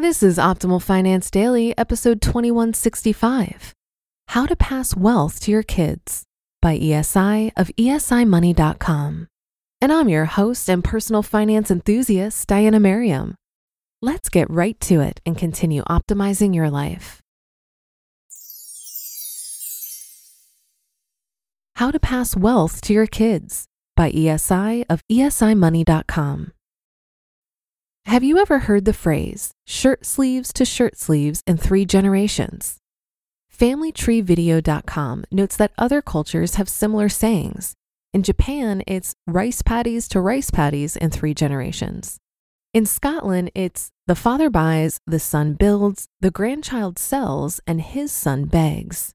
This is Optimal Finance Daily, episode 2165 How to Pass Wealth to Your Kids by ESI of esimoney.com. And I'm your host and personal finance enthusiast, Diana Merriam. Let's get right to it and continue optimizing your life. How to Pass Wealth to Your Kids by ESI of esimoney.com. Have you ever heard the phrase shirt sleeves to shirt sleeves in three generations? FamilyTreeVideo.com notes that other cultures have similar sayings. In Japan, it's rice paddies to rice paddies in three generations. In Scotland, it's the father buys, the son builds, the grandchild sells, and his son begs.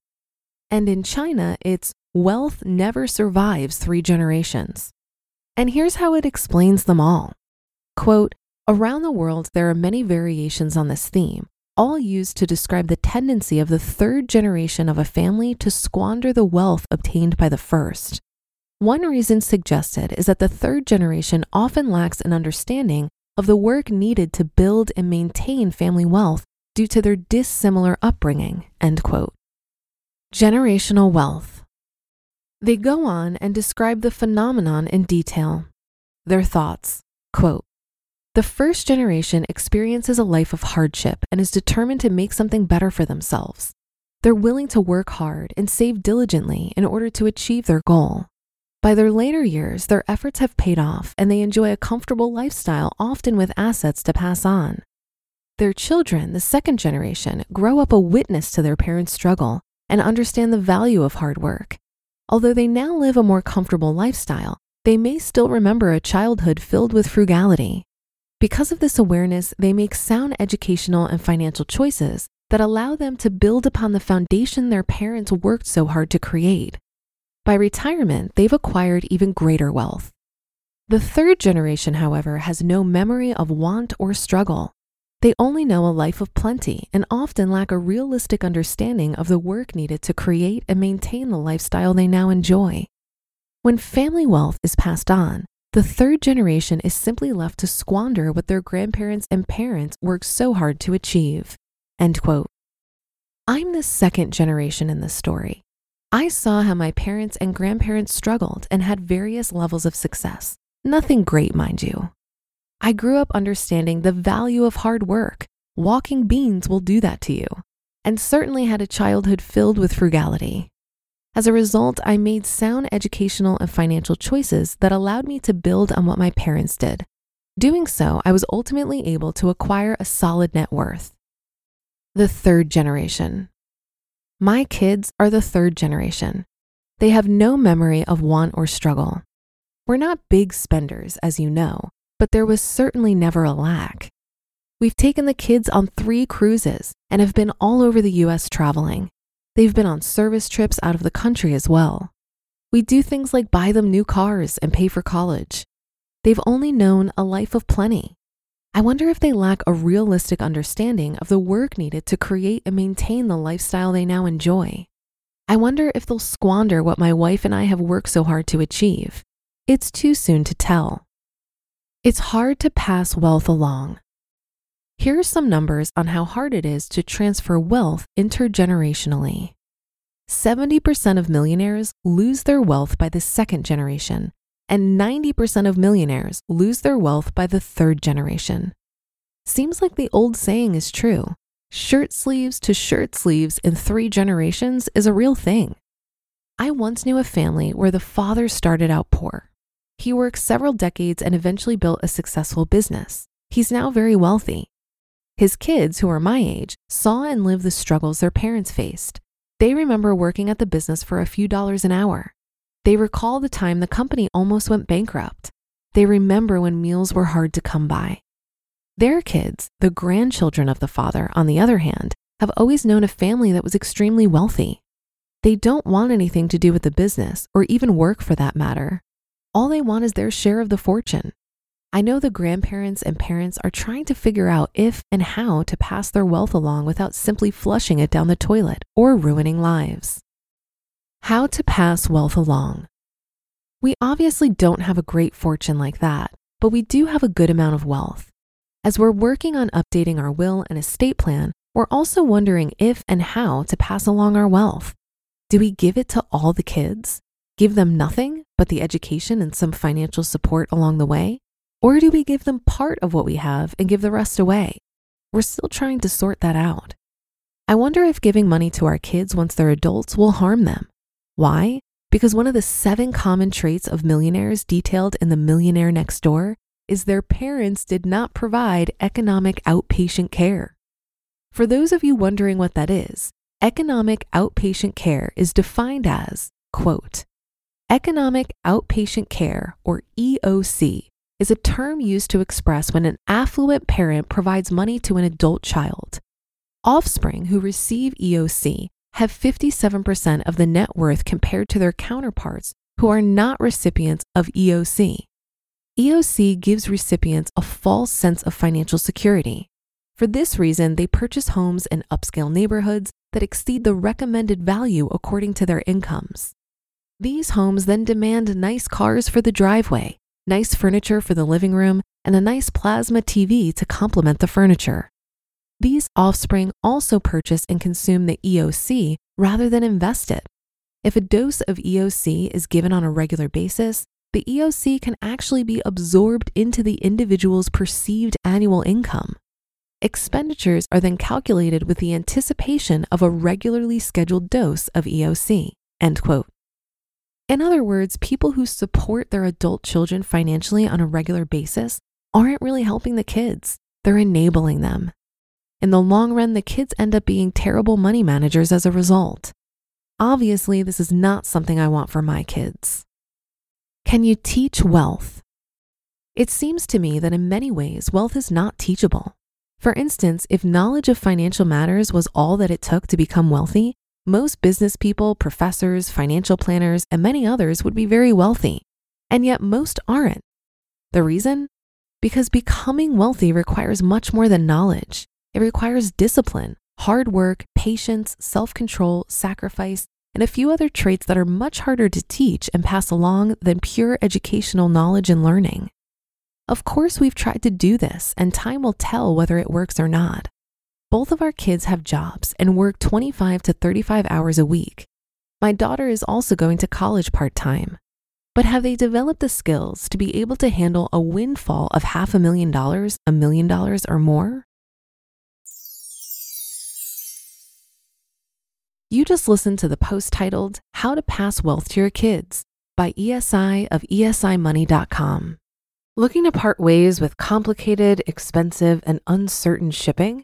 And in China, it's wealth never survives three generations. And here's how it explains them all. Quote, Around the world, there are many variations on this theme, all used to describe the tendency of the third generation of a family to squander the wealth obtained by the first. One reason suggested is that the third generation often lacks an understanding of the work needed to build and maintain family wealth due to their dissimilar upbringing. End quote. Generational wealth. They go on and describe the phenomenon in detail. Their thoughts quote, the first generation experiences a life of hardship and is determined to make something better for themselves. They're willing to work hard and save diligently in order to achieve their goal. By their later years, their efforts have paid off and they enjoy a comfortable lifestyle, often with assets to pass on. Their children, the second generation, grow up a witness to their parents' struggle and understand the value of hard work. Although they now live a more comfortable lifestyle, they may still remember a childhood filled with frugality. Because of this awareness, they make sound educational and financial choices that allow them to build upon the foundation their parents worked so hard to create. By retirement, they've acquired even greater wealth. The third generation, however, has no memory of want or struggle. They only know a life of plenty and often lack a realistic understanding of the work needed to create and maintain the lifestyle they now enjoy. When family wealth is passed on, the third generation is simply left to squander what their grandparents and parents worked so hard to achieve. End quote. I'm the second generation in this story. I saw how my parents and grandparents struggled and had various levels of success. Nothing great, mind you. I grew up understanding the value of hard work. Walking beans will do that to you. And certainly had a childhood filled with frugality. As a result, I made sound educational and financial choices that allowed me to build on what my parents did. Doing so, I was ultimately able to acquire a solid net worth. The third generation. My kids are the third generation. They have no memory of want or struggle. We're not big spenders, as you know, but there was certainly never a lack. We've taken the kids on three cruises and have been all over the US traveling. They've been on service trips out of the country as well. We do things like buy them new cars and pay for college. They've only known a life of plenty. I wonder if they lack a realistic understanding of the work needed to create and maintain the lifestyle they now enjoy. I wonder if they'll squander what my wife and I have worked so hard to achieve. It's too soon to tell. It's hard to pass wealth along. Here are some numbers on how hard it is to transfer wealth intergenerationally. 70% of millionaires lose their wealth by the second generation, and 90% of millionaires lose their wealth by the third generation. Seems like the old saying is true shirt sleeves to shirt sleeves in three generations is a real thing. I once knew a family where the father started out poor. He worked several decades and eventually built a successful business. He's now very wealthy. His kids, who are my age, saw and lived the struggles their parents faced. They remember working at the business for a few dollars an hour. They recall the time the company almost went bankrupt. They remember when meals were hard to come by. Their kids, the grandchildren of the father, on the other hand, have always known a family that was extremely wealthy. They don't want anything to do with the business or even work for that matter. All they want is their share of the fortune. I know the grandparents and parents are trying to figure out if and how to pass their wealth along without simply flushing it down the toilet or ruining lives. How to pass wealth along. We obviously don't have a great fortune like that, but we do have a good amount of wealth. As we're working on updating our will and estate plan, we're also wondering if and how to pass along our wealth. Do we give it to all the kids? Give them nothing but the education and some financial support along the way? Or do we give them part of what we have and give the rest away? We're still trying to sort that out. I wonder if giving money to our kids once they're adults will harm them. Why? Because one of the seven common traits of millionaires detailed in The Millionaire Next Door is their parents did not provide economic outpatient care. For those of you wondering what that is, economic outpatient care is defined as, quote, economic outpatient care, or EOC, is a term used to express when an affluent parent provides money to an adult child. Offspring who receive EOC have 57% of the net worth compared to their counterparts who are not recipients of EOC. EOC gives recipients a false sense of financial security. For this reason, they purchase homes in upscale neighborhoods that exceed the recommended value according to their incomes. These homes then demand nice cars for the driveway, nice furniture for the living room, and a nice plasma TV to complement the furniture. These offspring also purchase and consume the EOC rather than invest it. If a dose of EOC is given on a regular basis, the EOC can actually be absorbed into the individual's perceived annual income. Expenditures are then calculated with the anticipation of a regularly scheduled dose of EOC. End quote. In other words, people who support their adult children financially on a regular basis aren't really helping the kids, they're enabling them. In the long run, the kids end up being terrible money managers as a result. Obviously, this is not something I want for my kids. Can you teach wealth? It seems to me that in many ways, wealth is not teachable. For instance, if knowledge of financial matters was all that it took to become wealthy, most business people, professors, financial planners, and many others would be very wealthy. And yet most aren't. The reason? Because becoming wealthy requires much more than knowledge. It requires discipline, hard work, patience, self control, sacrifice, and a few other traits that are much harder to teach and pass along than pure educational knowledge and learning. Of course, we've tried to do this, and time will tell whether it works or not. Both of our kids have jobs and work 25 to 35 hours a week. My daughter is also going to college part time. But have they developed the skills to be able to handle a windfall of half a million dollars, a million dollars, or more? You just listened to the post titled How to Pass Wealth to Your Kids by ESI of esimoney.com. Looking to part ways with complicated, expensive, and uncertain shipping?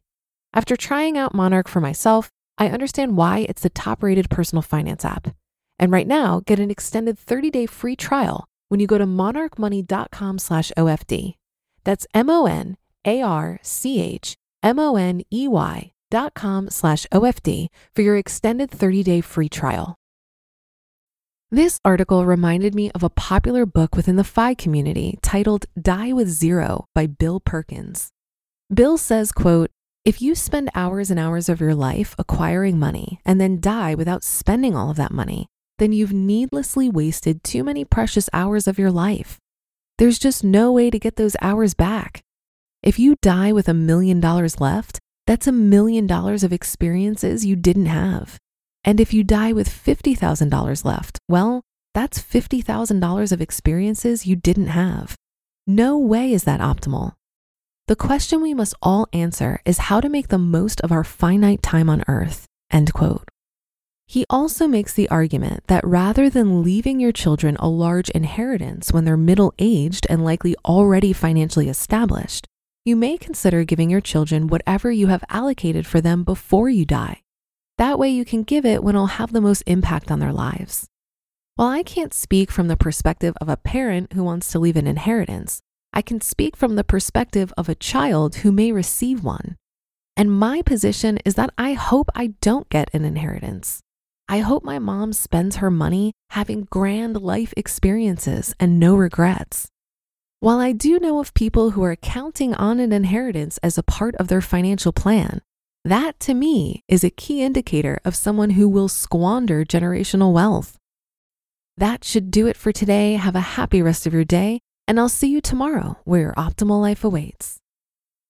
After trying out Monarch for myself, I understand why it's the top-rated personal finance app. And right now, get an extended 30-day free trial when you go to monarchmoney.com slash OFD. That's M-O-N-A-R-C-H M-O-N-E-Y dot com slash OFD for your extended 30-day free trial. This article reminded me of a popular book within the FI community titled Die with Zero by Bill Perkins. Bill says, quote, if you spend hours and hours of your life acquiring money and then die without spending all of that money, then you've needlessly wasted too many precious hours of your life. There's just no way to get those hours back. If you die with a million dollars left, that's a million dollars of experiences you didn't have. And if you die with $50,000 left, well, that's $50,000 of experiences you didn't have. No way is that optimal. The question we must all answer is how to make the most of our finite time on earth. End quote. He also makes the argument that rather than leaving your children a large inheritance when they're middle aged and likely already financially established, you may consider giving your children whatever you have allocated for them before you die. That way, you can give it when it'll have the most impact on their lives. While I can't speak from the perspective of a parent who wants to leave an inheritance, I can speak from the perspective of a child who may receive one. And my position is that I hope I don't get an inheritance. I hope my mom spends her money having grand life experiences and no regrets. While I do know of people who are counting on an inheritance as a part of their financial plan, that to me is a key indicator of someone who will squander generational wealth. That should do it for today. Have a happy rest of your day, and I'll see you tomorrow where your optimal life awaits.